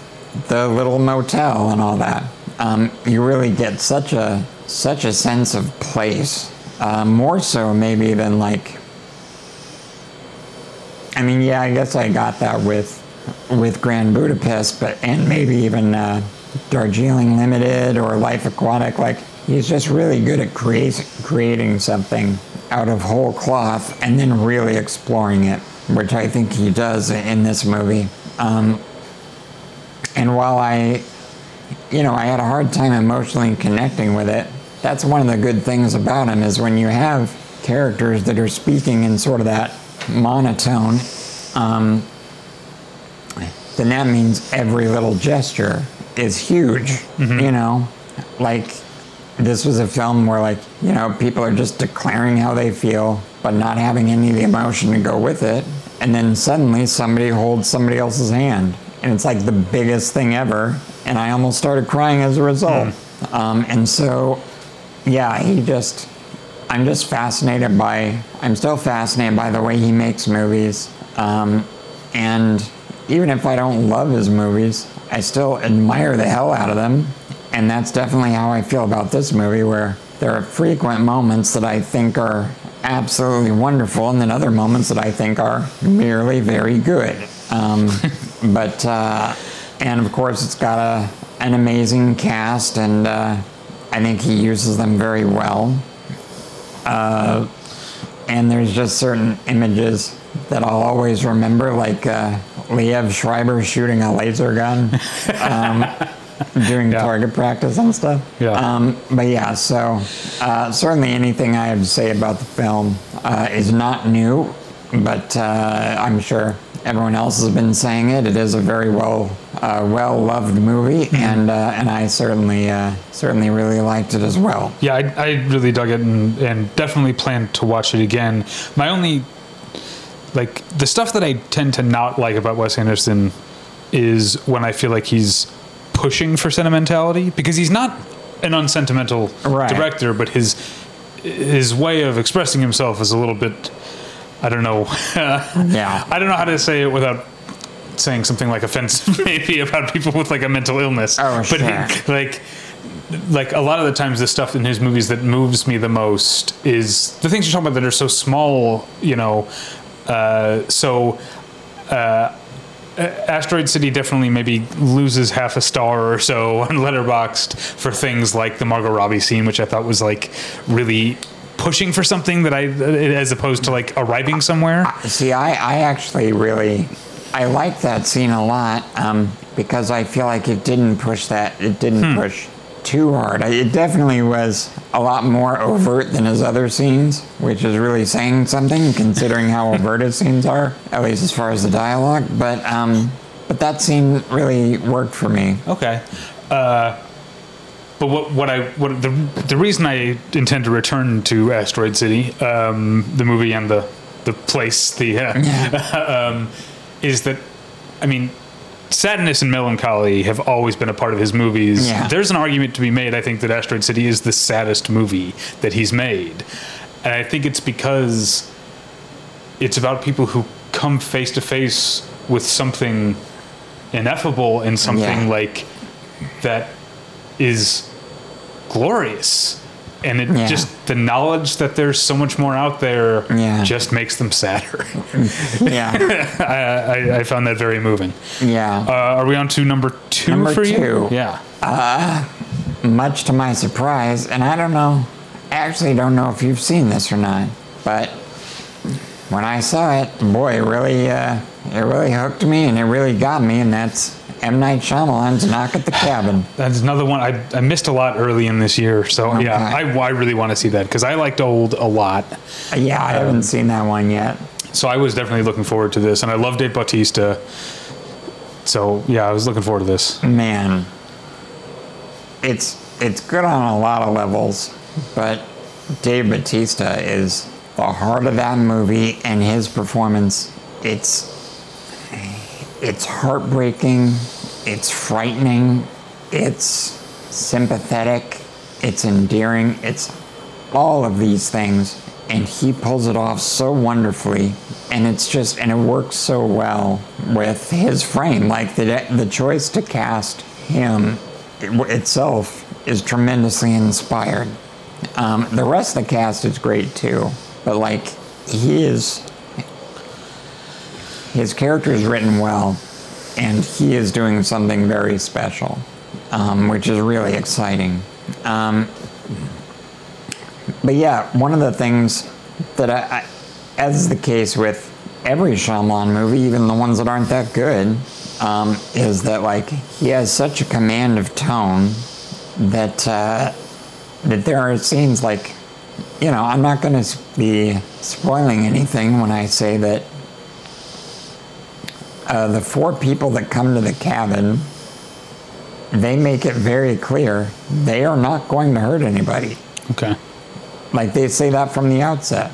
the little motel and all that. Um, you really get such a such a sense of place, uh, more so maybe than like. I mean, yeah, I guess I got that with with Grand Budapest, but and maybe even uh, Darjeeling Limited or Life Aquatic. Like he's just really good at create, creating something out of whole cloth and then really exploring it, which I think he does in this movie. Um, and while I, you know, I had a hard time emotionally connecting with it, that's one of the good things about him is when you have characters that are speaking in sort of that monotone, um, then that means every little gesture is huge, you know? Like, this was a film where, like, you know, people are just declaring how they feel, but not having any of the emotion to go with it. And then suddenly somebody holds somebody else's hand. And it's like the biggest thing ever. And I almost started crying as a result. Um, and so, yeah, he just, I'm just fascinated by, I'm still fascinated by the way he makes movies. Um, and even if I don't love his movies, I still admire the hell out of them. And that's definitely how I feel about this movie, where there are frequent moments that I think are absolutely wonderful, and then other moments that I think are merely very good. Um, but, uh, and of course, it's got a, an amazing cast, and uh, I think he uses them very well. Uh, and there's just certain images that I'll always remember, like uh, Liev Schreiber shooting a laser gun, um, doing Yeah. target practice and stuff. Yeah. Um, but yeah, so uh, certainly anything I have to say about the film uh, is not new, but uh, I'm sure everyone else has been saying it. It is a very well a well-loved movie, and uh, and I certainly uh, certainly really liked it as well. Yeah, I, I really dug it and, and definitely plan to watch it again. My only, like, the stuff that I tend to not like about Wes Anderson is when I feel like he's pushing for sentimentality because he's not an unsentimental Right. director, but his his way of expressing himself is a little bit, I don't know, Yeah. I don't know how to say it without saying something like offensive maybe about people with like a mental illness. Oh, but sure. like like a lot of the times the stuff in his movies that moves me the most is the things you're talking about that are so small, you know. Uh, so uh, Asteroid City definitely maybe loses half a star or so on Letterboxd for things like the Margot Robbie scene, which I thought was like really pushing for something that I, as opposed to like arriving somewhere. See, I, I actually really, I like that scene a lot um, because I feel like it didn't push that, it didn't push too hard. It definitely was a lot more overt than his other scenes, which is really saying something considering how overt his scenes are, at least as far as the dialogue. But um, but that scene really worked for me. Okay. Uh, but what, what I what the the reason I intend to return to Asteroid City, um, the movie and the the place, the uh, um, is that I mean, sadness and melancholy have always been a part of his movies. Yeah. There's an argument to be made. I think that Asteroid City is the saddest movie that he's made, and I think it's because it's about people who come face to face with something ineffable and something Yeah. like that is glorious and it Yeah. just the knowledge that there's so much more out there Yeah. just makes them sadder Yeah, I, I, I found that very moving yeah. uh, are we on to number two Number for you two. yeah much to my surprise, and I don't know, actually don't know if you've seen this or not, but when I saw it, boy, it really, uh, it really hooked me and it really got me, and that's M. Night Shyamalan's Knock at the Cabin. that's another one I, I missed a lot early in this year so yeah I, I really want to see that because I liked old a lot Yeah, I haven't um, seen that one yet. so I was definitely looking forward to this and I love Dave Bautista so yeah I was looking forward to this Man, it's it's good on a lot of levels, but Dave Batista is the heart of that movie, and his performance. It's it's heartbreaking, it's frightening, it's sympathetic, it's endearing, it's all of these things, and he pulls it off so wonderfully, and it's just and it works so well with his frame. Like the the choice to cast him itself is tremendously inspired. Um, the rest of the cast is great too, but like he is his character is written well, and he is doing something very special, um, which is really exciting. Um, but yeah, one of the things that I, I, as the case with every Shyamalan movie, even the ones that aren't that good, um, is that like he has such a command of tone that uh, that there are scenes like, you know, I'm not going to be spoiling anything when I say that uh, the four people that come to the cabin, they make it very clear they are not going to hurt anybody. okay Like they say that from the outset.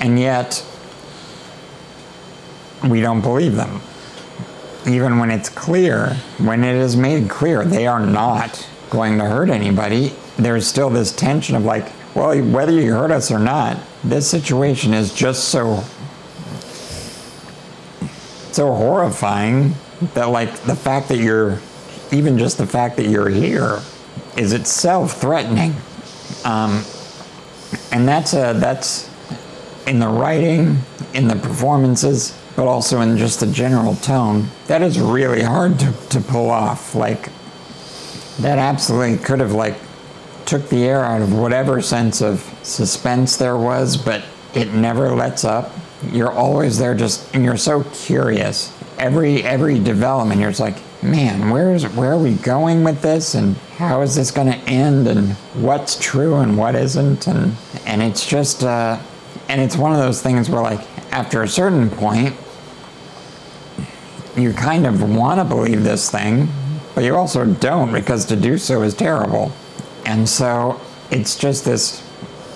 And yet, we don't believe them. Even when it's clear, when it is made clear they are not going to hurt anybody, there's still this tension of like, well, whether you hurt us or not, this situation is just so so horrifying that like the fact that you're even just the fact that you're here is itself threatening. Um, and that's a that's in the writing in the performances but also in just the general tone that is really hard to, to pull off. Like that absolutely could have like took the air out of whatever sense of suspense there was but it never lets up you're always there just and you're so curious. Every every development you're just like man where's where are we going with this? And how is this going to end? And what's true and what isn't? And and it's just uh and it's one of those things where like after a certain point you kind of want to believe this thing, but you also don't because to do so is terrible. And so it's just this,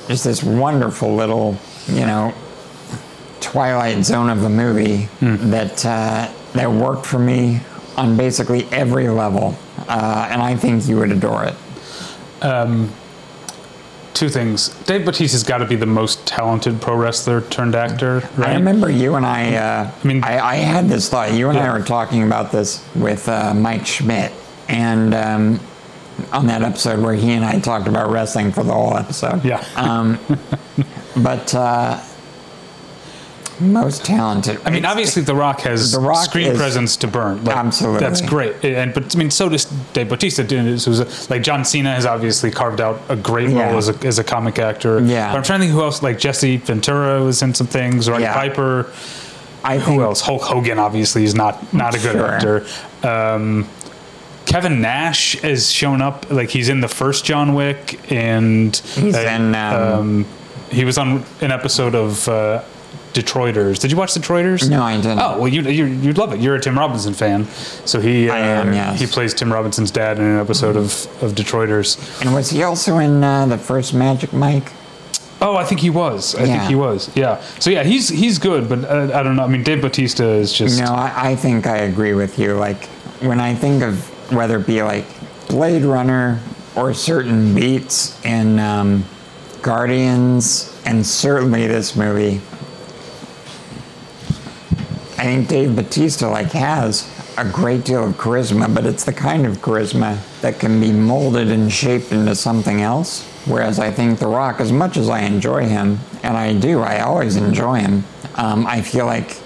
just this wonderful little, you know, twilight zone of a movie that uh, that worked for me on basically every level, uh, and I think you would adore it. Two things. Dave Bautista's got to be the most talented pro wrestler turned actor, right? I remember you and I. Uh, I mean- I, I had this thought. You and Yeah. I were talking about this with uh, Mike Schmidt, and um, on that episode where he and I talked about wrestling for the whole episode. Yeah. Um, but uh, most talented. I mean, obviously, The Rock has The Rock screen is- presence to burn. Like, Absolutely. that's great. And but I mean, so does Dave Bautista. Was, like John Cena has obviously carved out a great Yeah. role as a, as a comic actor. Yeah. but I'm trying to think who else. Like Jesse Ventura was in some things. Roddy Yeah. Piper. I Who else? Hulk Hogan obviously is not not a good Sure. actor. Um, Kevin Nash has shown up. Like he's in the first John Wick, and He's uh, in, um, um, he was on an episode of uh, Detroiters. Did you watch Detroiters? No, I didn't. Oh well, you, you you'd love it. You're a Tim Robinson fan, so he uh, I am, yes. he plays Tim Robinson's dad in an episode of of Detroiters. And was he also in uh, the first Magic Mike? Oh, I think he was. I think he was. Yeah. So yeah, he's he's good, but uh, I don't know. I mean, Dave Bautista is just. No, I, I think I agree with you. Like when I think of whether it be like Blade Runner or certain beats in um, Guardians, and certainly this movie, I think Dave Batista like has a great deal of charisma, but it's the kind of charisma that can be molded and shaped into something else. Whereas I think The Rock, as much as I enjoy him, and I do, I always enjoy him, um, I feel like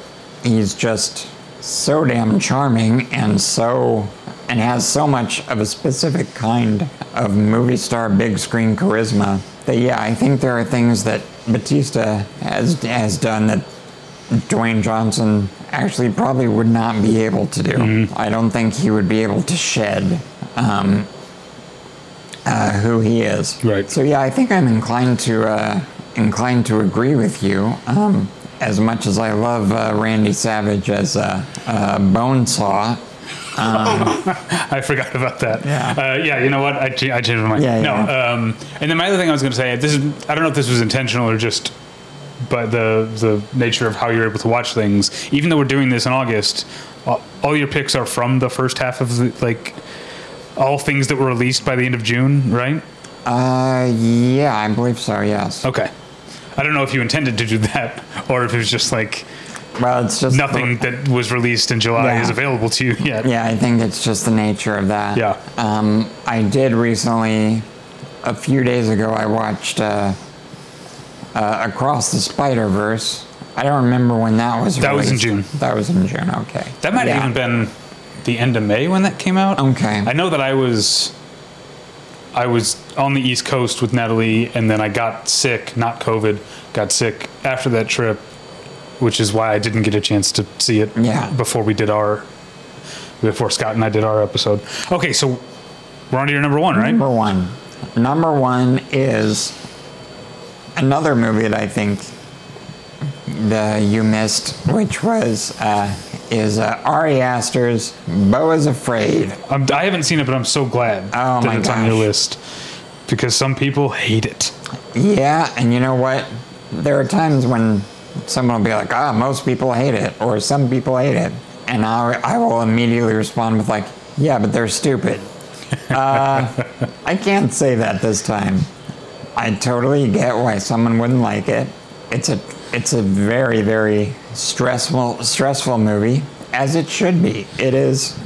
he's just so damn charming and so and has so much of a specific kind of movie star big screen charisma that yeah i think there are things that batista has has done that dwayne johnson actually probably would not be able to do i don't think he would be able to shed um, uh, who he is Right. so yeah i think i'm inclined to uh, inclined to agree with you um, as much as I love uh, Randy Savage as a, a bone saw, I forgot about that. Yeah. Uh, yeah. You know what? I, I changed my mind. Yeah, no. Um, and then my other thing I was going to say, this is I don't know if this was intentional or just, but the the nature of how you're able to watch things. Even though we're doing this in August, all, your picks are from the first half of the like. All things that were released by the end of June, right? uh, yeah, I believe so. Yes. Okay. I don't know if you intended to do that or if it was just like Well, it's just nothing that was released in July Yeah. is available to you yet. Yeah, I think it's just the nature of that. Yeah. Um, I did recently, a few days ago, I watched uh, uh, Across the Spider Verse. I don't remember when that was. That was in. June. That was in June. Okay. That might have even been the end of May when that came out. Okay. I know that I was I was on the East Coast with Natalie and then I got sick, not COVID, got sick after that trip, which is why I didn't get a chance to see it Yeah. before we did our before Scott and I did our episode. Okay, so we're on to your number one, right? Number one. Number one is another movie that I think the you missed, which was uh, is uh, Ari Aster's "Beau is Afraid." I'm, I haven't seen it, but I'm so glad Oh that my it's on your list because some people hate it. Yeah, and you know what? There are times when someone will be like, "Ah, most people hate it," or "Some people hate it," and I I will immediately respond with like, "Yeah, but they're stupid." uh, I can't say that this time. I totally get why someone wouldn't like it. It's a it's a very very stressful stressful movie, as it should be. It is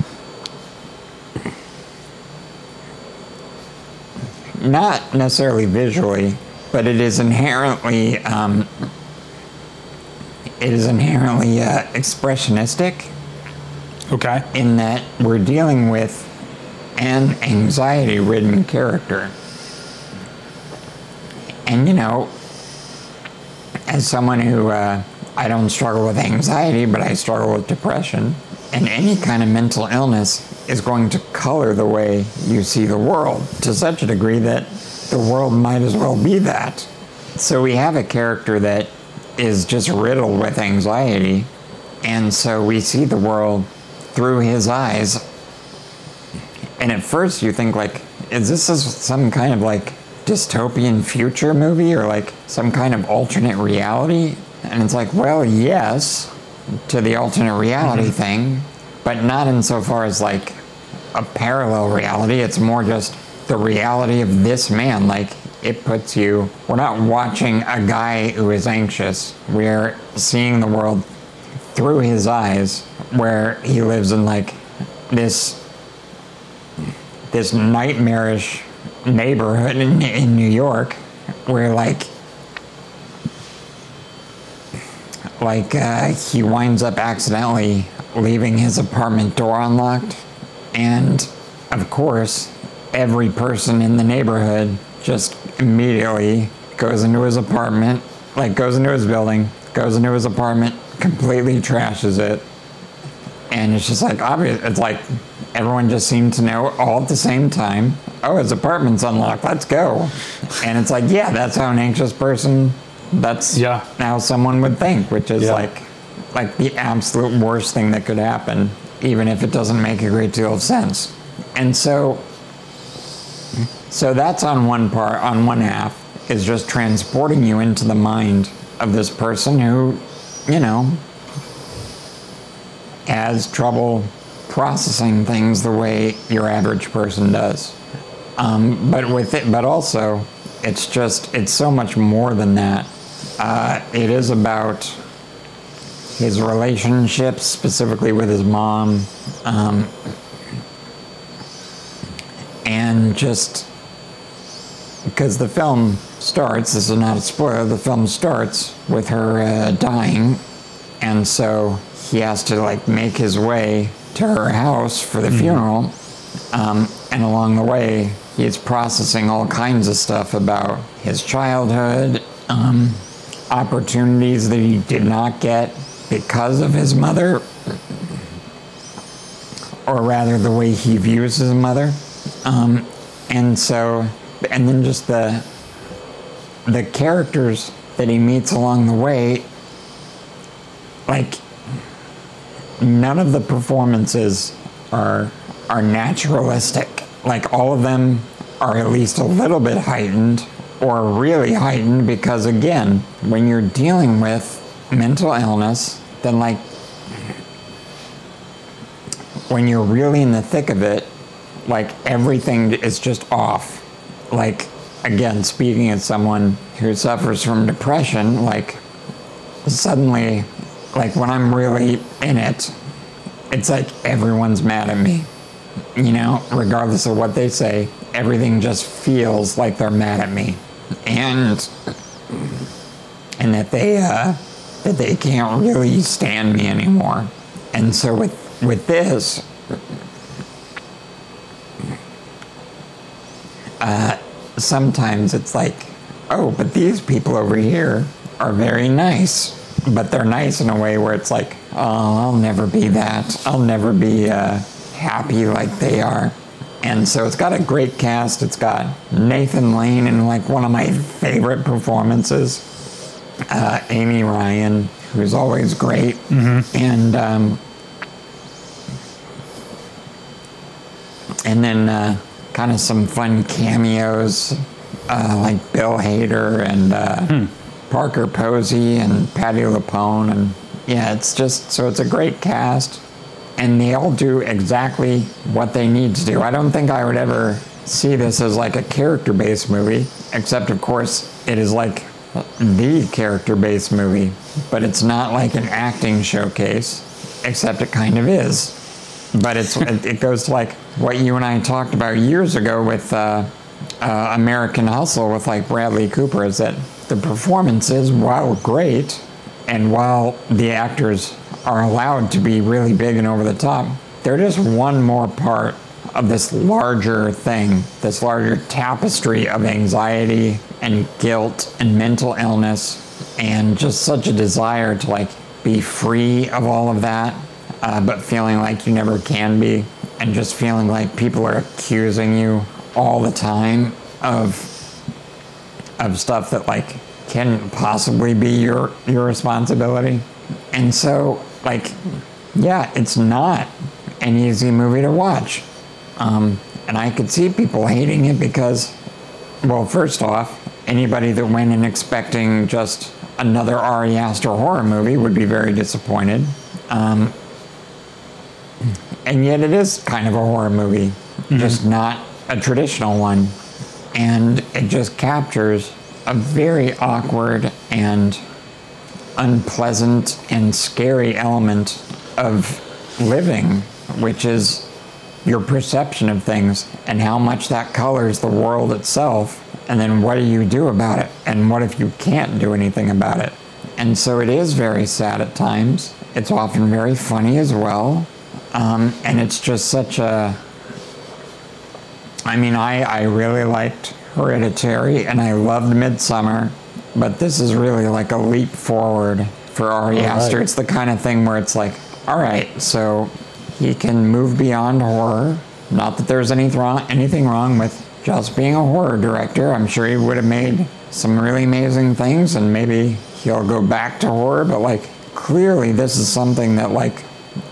not necessarily visually, but it is inherently um, it is inherently uh, expressionistic Okay. in that we're dealing with an anxiety-ridden character, and you know, as someone who uh, I don't struggle with anxiety, but I struggle with depression, and any kind of mental illness is going to color the way you see the world to such a degree that the world might as well be that. So we have a character that is just riddled with anxiety, and so we see the world through his eyes. And at first you think like, is this some kind of like dystopian future movie or like some kind of alternate reality? And it's like, well, yes, to the alternate reality mm-hmm. thing, but not insofar as like a parallel reality. It's more just the reality of this man. Like, it puts you, we're not watching a guy who is anxious. We're seeing the world through his eyes, where he lives in like this this nightmarish neighborhood in, in New York, where like like uh, he winds up accidentally leaving his apartment door unlocked, and of course, every person in the neighborhood just immediately goes into his apartment, like goes into his building, goes into his apartment, completely trashes it. And it's just like obvious. It's like everyone just seemed to know all at the same time. Oh, his apartment's unlocked. Let's go. And it's like, yeah, that's how an anxious person. That's yeah. how someone would think, which is yeah. like, like the absolute worst thing that could happen, even if it doesn't make a great deal of sense. And so, so that's on one part. On one half is just transporting you into the mind of this person who you know, has trouble processing things the way your average person does. Um, but with it, but also, it's just it's so much more than that. Uh, it is about his relationships, specifically with his mom, um, and just because the film starts, this is not a spoiler, the film starts with her uh, dying, and so he has to like make his way to her house for the mm. funeral. Um, and along the way, he's processing all kinds of stuff about his childhood, um, opportunities that he did not get because of his mother, or rather, the way he views his mother. Um, and so, and then just the the characters that he meets along the way, like none of the performances are are naturalistic. Like all of them are at least a little bit heightened or really heightened because again, when you're dealing with mental illness, then like when you're really in the thick of it, like everything is just off. Like again, speaking as someone who suffers from depression, like suddenly, like when I'm really in it, it's like everyone's mad at me. You know, regardless of what they say, everything just feels like they're mad at me. And and that they uh that they can't really stand me anymore. And so with with this uh sometimes it's like, oh, but these people over here are very nice. But they're nice in a way where it's like, oh, I'll never be that. I'll never be uh, happy like they are. And so it's got a great cast. It's got Nathan Lane in like one of my favorite performances. Uh, Amy Ryan, who's always great. Mm-hmm. And um, and then uh, kind of some fun cameos, uh, like Bill Hader and uh, hmm. Parker Posey and Patty LuPone, and yeah, it's just so it's a great cast, and they all do exactly what they need to do. I don't think I would ever see this as like a character-based movie, except of course it is like the character-based movie, but it's not like an acting showcase, except it kind of is but it's it goes to like what you and I talked about years ago with uh, uh, American Hustle with like Bradley Cooper is that the performances, while great, and while the actors are allowed to be really big and over the top, they're just one more part of this larger thing, this larger tapestry of anxiety and guilt and mental illness and just such a desire to like be free of all of that uh, but feeling like you never can be, and just feeling like people are accusing you all the time of of stuff that like can possibly be your your responsibility. And so like yeah, it's not an easy movie to watch. Um, and I could see people hating it because, well, first off, anybody that went in expecting just another Ari Aster horror movie would be very disappointed. Um, and yet it is kind of a horror movie, just not a traditional one. And it just captures a very awkward and unpleasant and scary element of living, which is your perception of things and how much that colors the world itself. And then what do you do about it? And what if you can't do anything about it? And so it is very sad at times. It's often very funny as well. Um, and it's just such a. I mean, I, I really liked Hereditary and I loved Midsommar, but this is really like a leap forward for Ari Aster. It's the kind of thing where it's like, all right, so he can move beyond horror. Not that there's anything wrong, anything wrong with just being a horror director. I'm sure he would have made some really amazing things, and maybe he'll go back to horror. But like, clearly, this is something that like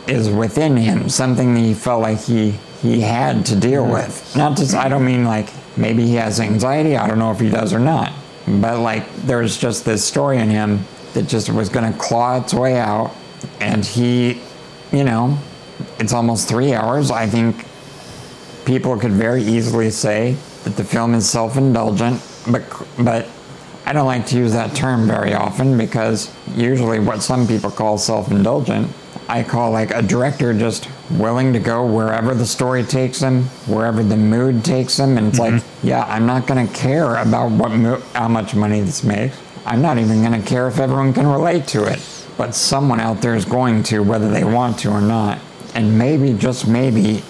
is within him, something that he felt like he he had to deal mm-hmm. with. Not just I don't mean like maybe he has anxiety. I don't know if he does or not. But like, there's just this story in him that just was going to claw its way out, and he, you know, it's almost three hours. I think people could very easily say that the film is self-indulgent, but but I don't like to use that term very often because usually what some people call self-indulgent, I call like a director just willing to go wherever the story takes him, wherever the mood takes him, and it's like, mm-hmm. Yeah, I'm not going to care about what mo- how much money this makes. I'm not even going to care if everyone can relate to it, but someone out there is going to, whether they want to or not. And maybe, just maybe,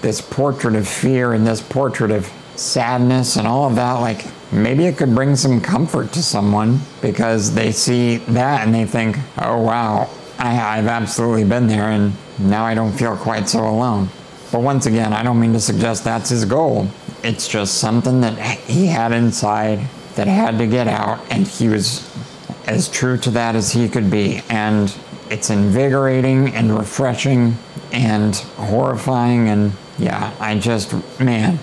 this portrait of fear and this portrait of sadness and all of that, like maybe it could bring some comfort to someone because they see that and they think, oh wow, I, I've absolutely been there and now I don't feel quite so alone. But once again, I don't mean to suggest that's his goal. It's just something that he had inside that had to get out and he was as true to that as he could be. And it's invigorating and refreshing and horrifying. And yeah, I just, man,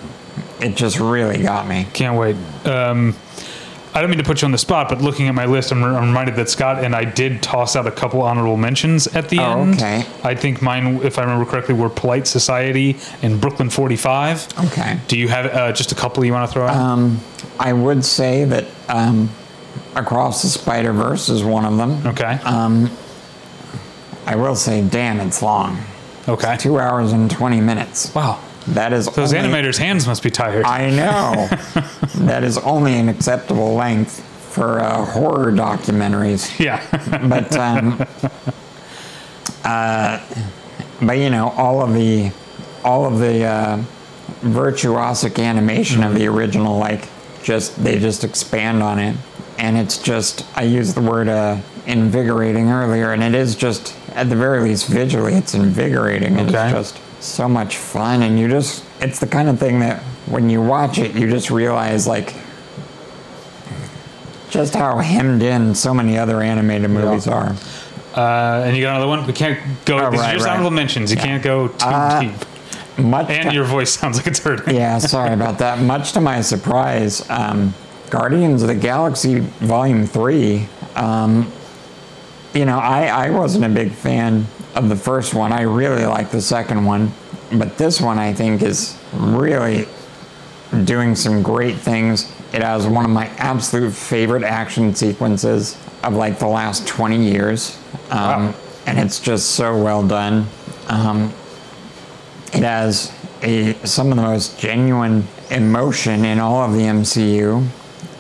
it just really got me. Can't wait. Um, I don't mean to put you on the spot, but looking at my list, I'm, I'm reminded that Scott and I did toss out a couple honorable mentions at the Oh, end. okay. I think mine, if I remember correctly, were Polite Society and Brooklyn 45. Okay. Do you have uh, just a couple you want to throw out? Um, I would say that um, Across the Spider Verse is one of them. okay. Um, I will say, damn, it's long. okay. Two hours and 20 minutes. Wow. That is Those only- animators' hands must be tired. I know. that is only an acceptable length for uh, horror documentaries. yeah. But um, uh, but you know, all of the all of the uh, virtuosic animation of the original, like just they just expand on it, and it's just I use the word uh, invigorating earlier, and it is just at the very least visually, it's invigorating. Okay. It's just so much fun, and you just it's the kind of thing that when you watch it, you just realize like just how hemmed in so many other animated movies are. Uh, and you got another one? We can't go. Oh, these right, are just right. honorable mentions. You can't go too Uh, deep. Much And to- your voice sounds like it's hurting. yeah, sorry about that. Much to my surprise, um, Guardians of the Galaxy Volume Three. Um, you know, I, I wasn't a big fan of the first one. I really like the second one, but this one I think is really doing some great things. It has one of my absolute favorite action sequences of like the last 20 years. Um, Wow. And it's just so well done. Um, it has a, some of the most genuine emotion in all of the MCU.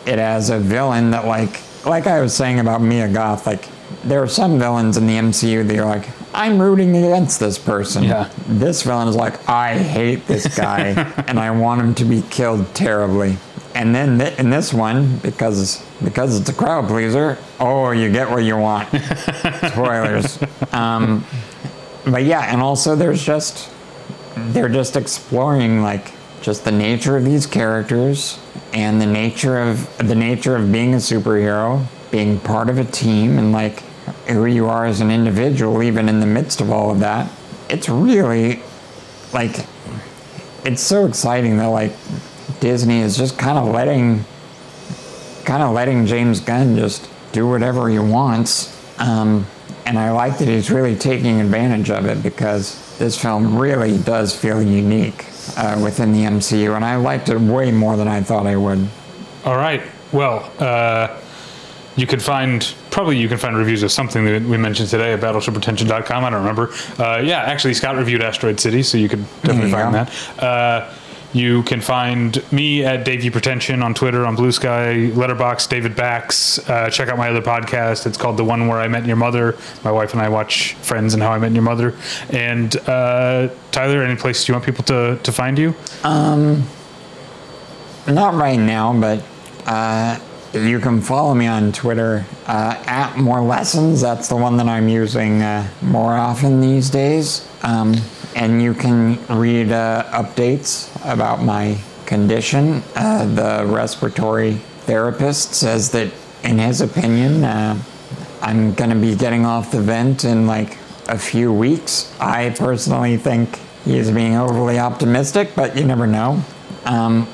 It has a villain that, like, like I was saying about Mia Goth, like, there are some villains in the MCU that you're like, I'm rooting against this person. Yeah. This villain is like, I hate this guy and I want him to be killed terribly. And then th- in this one, because because it's a crowd pleaser, oh, you get what you want. Spoilers. Um, but yeah, and also there's just they're just exploring like just the nature of these characters and the nature of the nature of being a superhero, being part of a team, and like who you are as an individual, even in the midst of all of that. it's really like it's so exciting that like Disney is just kind of letting kind of letting James Gunn just do whatever he wants. Um, and I like that he's really taking advantage of it because this film really does feel unique uh, within the MCU, and I liked it way more than I thought I would. All right. Well, uh, you can find probably you can find reviews of something that we mentioned today at battleshippretension.com. I don't remember. Uh, yeah, actually, Scott reviewed Asteroid City, so you could definitely you find that. Uh, you can find me at Davey Pretension on Twitter, on Blue Sky, Letterboxd, David Bax. Uh, check out my other podcast. It's called The One Where I Met Your Mother. My wife and I watch Friends and How I Met Your Mother. And uh, Tyler, any places you want people to, to find you? Not right now, but uh, you can follow me on Twitter uh, at More Lessons. That's the one that I'm using uh, more often these days. Um, and you can read uh, updates about my condition. Uh, the respiratory therapist says that, in his opinion, uh, I'm going to be getting off the vent in like a few weeks. I personally think he is being overly optimistic, but you never know. Um,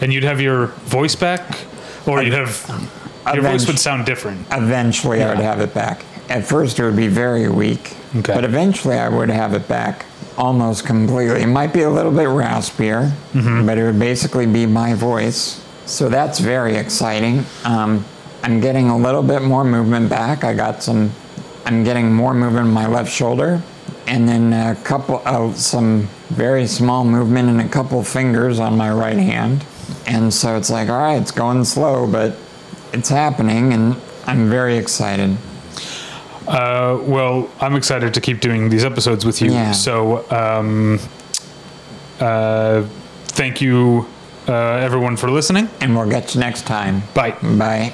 And you'd have your voice back? Or you'd have. Your voice Avenge- would sound different. eventually I would have it back. At first, it would be very weak, Okay. but eventually I would have it back almost completely. It might be a little bit raspier, but it would basically be my voice. So that's very exciting. Um, I'm getting a little bit more movement back. I got some. I'm getting more movement in my left shoulder, and then a couple, uh, some very small movement in a couple fingers on my right hand. And so it's like, all right, it's going slow, but it's happening, and I'm very excited. Uh, well, I'm excited to keep doing these episodes with you. Yeah. So, um, uh, thank you, uh, everyone, for listening. And we'll get you next time. Bye. Bye.